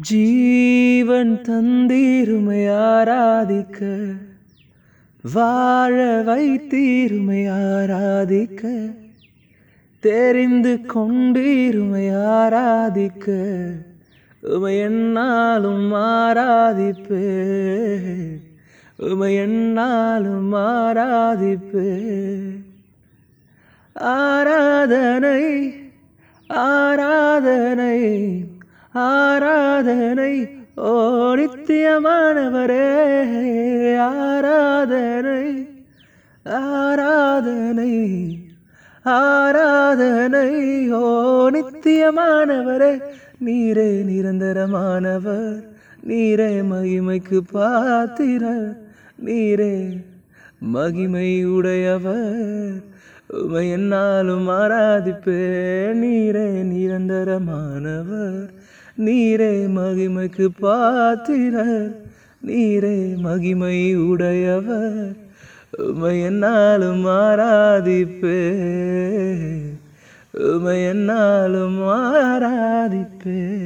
ஜீவன் தந்தீருமை ஆராதிக்க வாழ வைத்தீருமை ஆராதிக்க தெரிந்து கொண்டீருமை ஆராதிக்க உமை என்னாலும் ஆராதிப்பே உமை என்னாலும் ஆராதிப்பே. ஆராதனை ஆராதனை ஆராதனை ஓ நித்தியமானவரே ஆராதனை ஆராதனை ஆராதனை ஓ நித்தியமானவரே நீரே நிரந்தரமானவர் நீரே மகிமைக்கு பாத்திர நீரே மகிமை உடையவர் உமை என்னாலும் ஆராதிப்பே. நீரே நிரந்தரமானவர். நீரே மகிமைக்கு பாத்திரர். நீரே மகிமை உடையவர். உமை என்னாலும் ஆராதிப்பே. உமை என்னாலும் ஆராதிப்பே.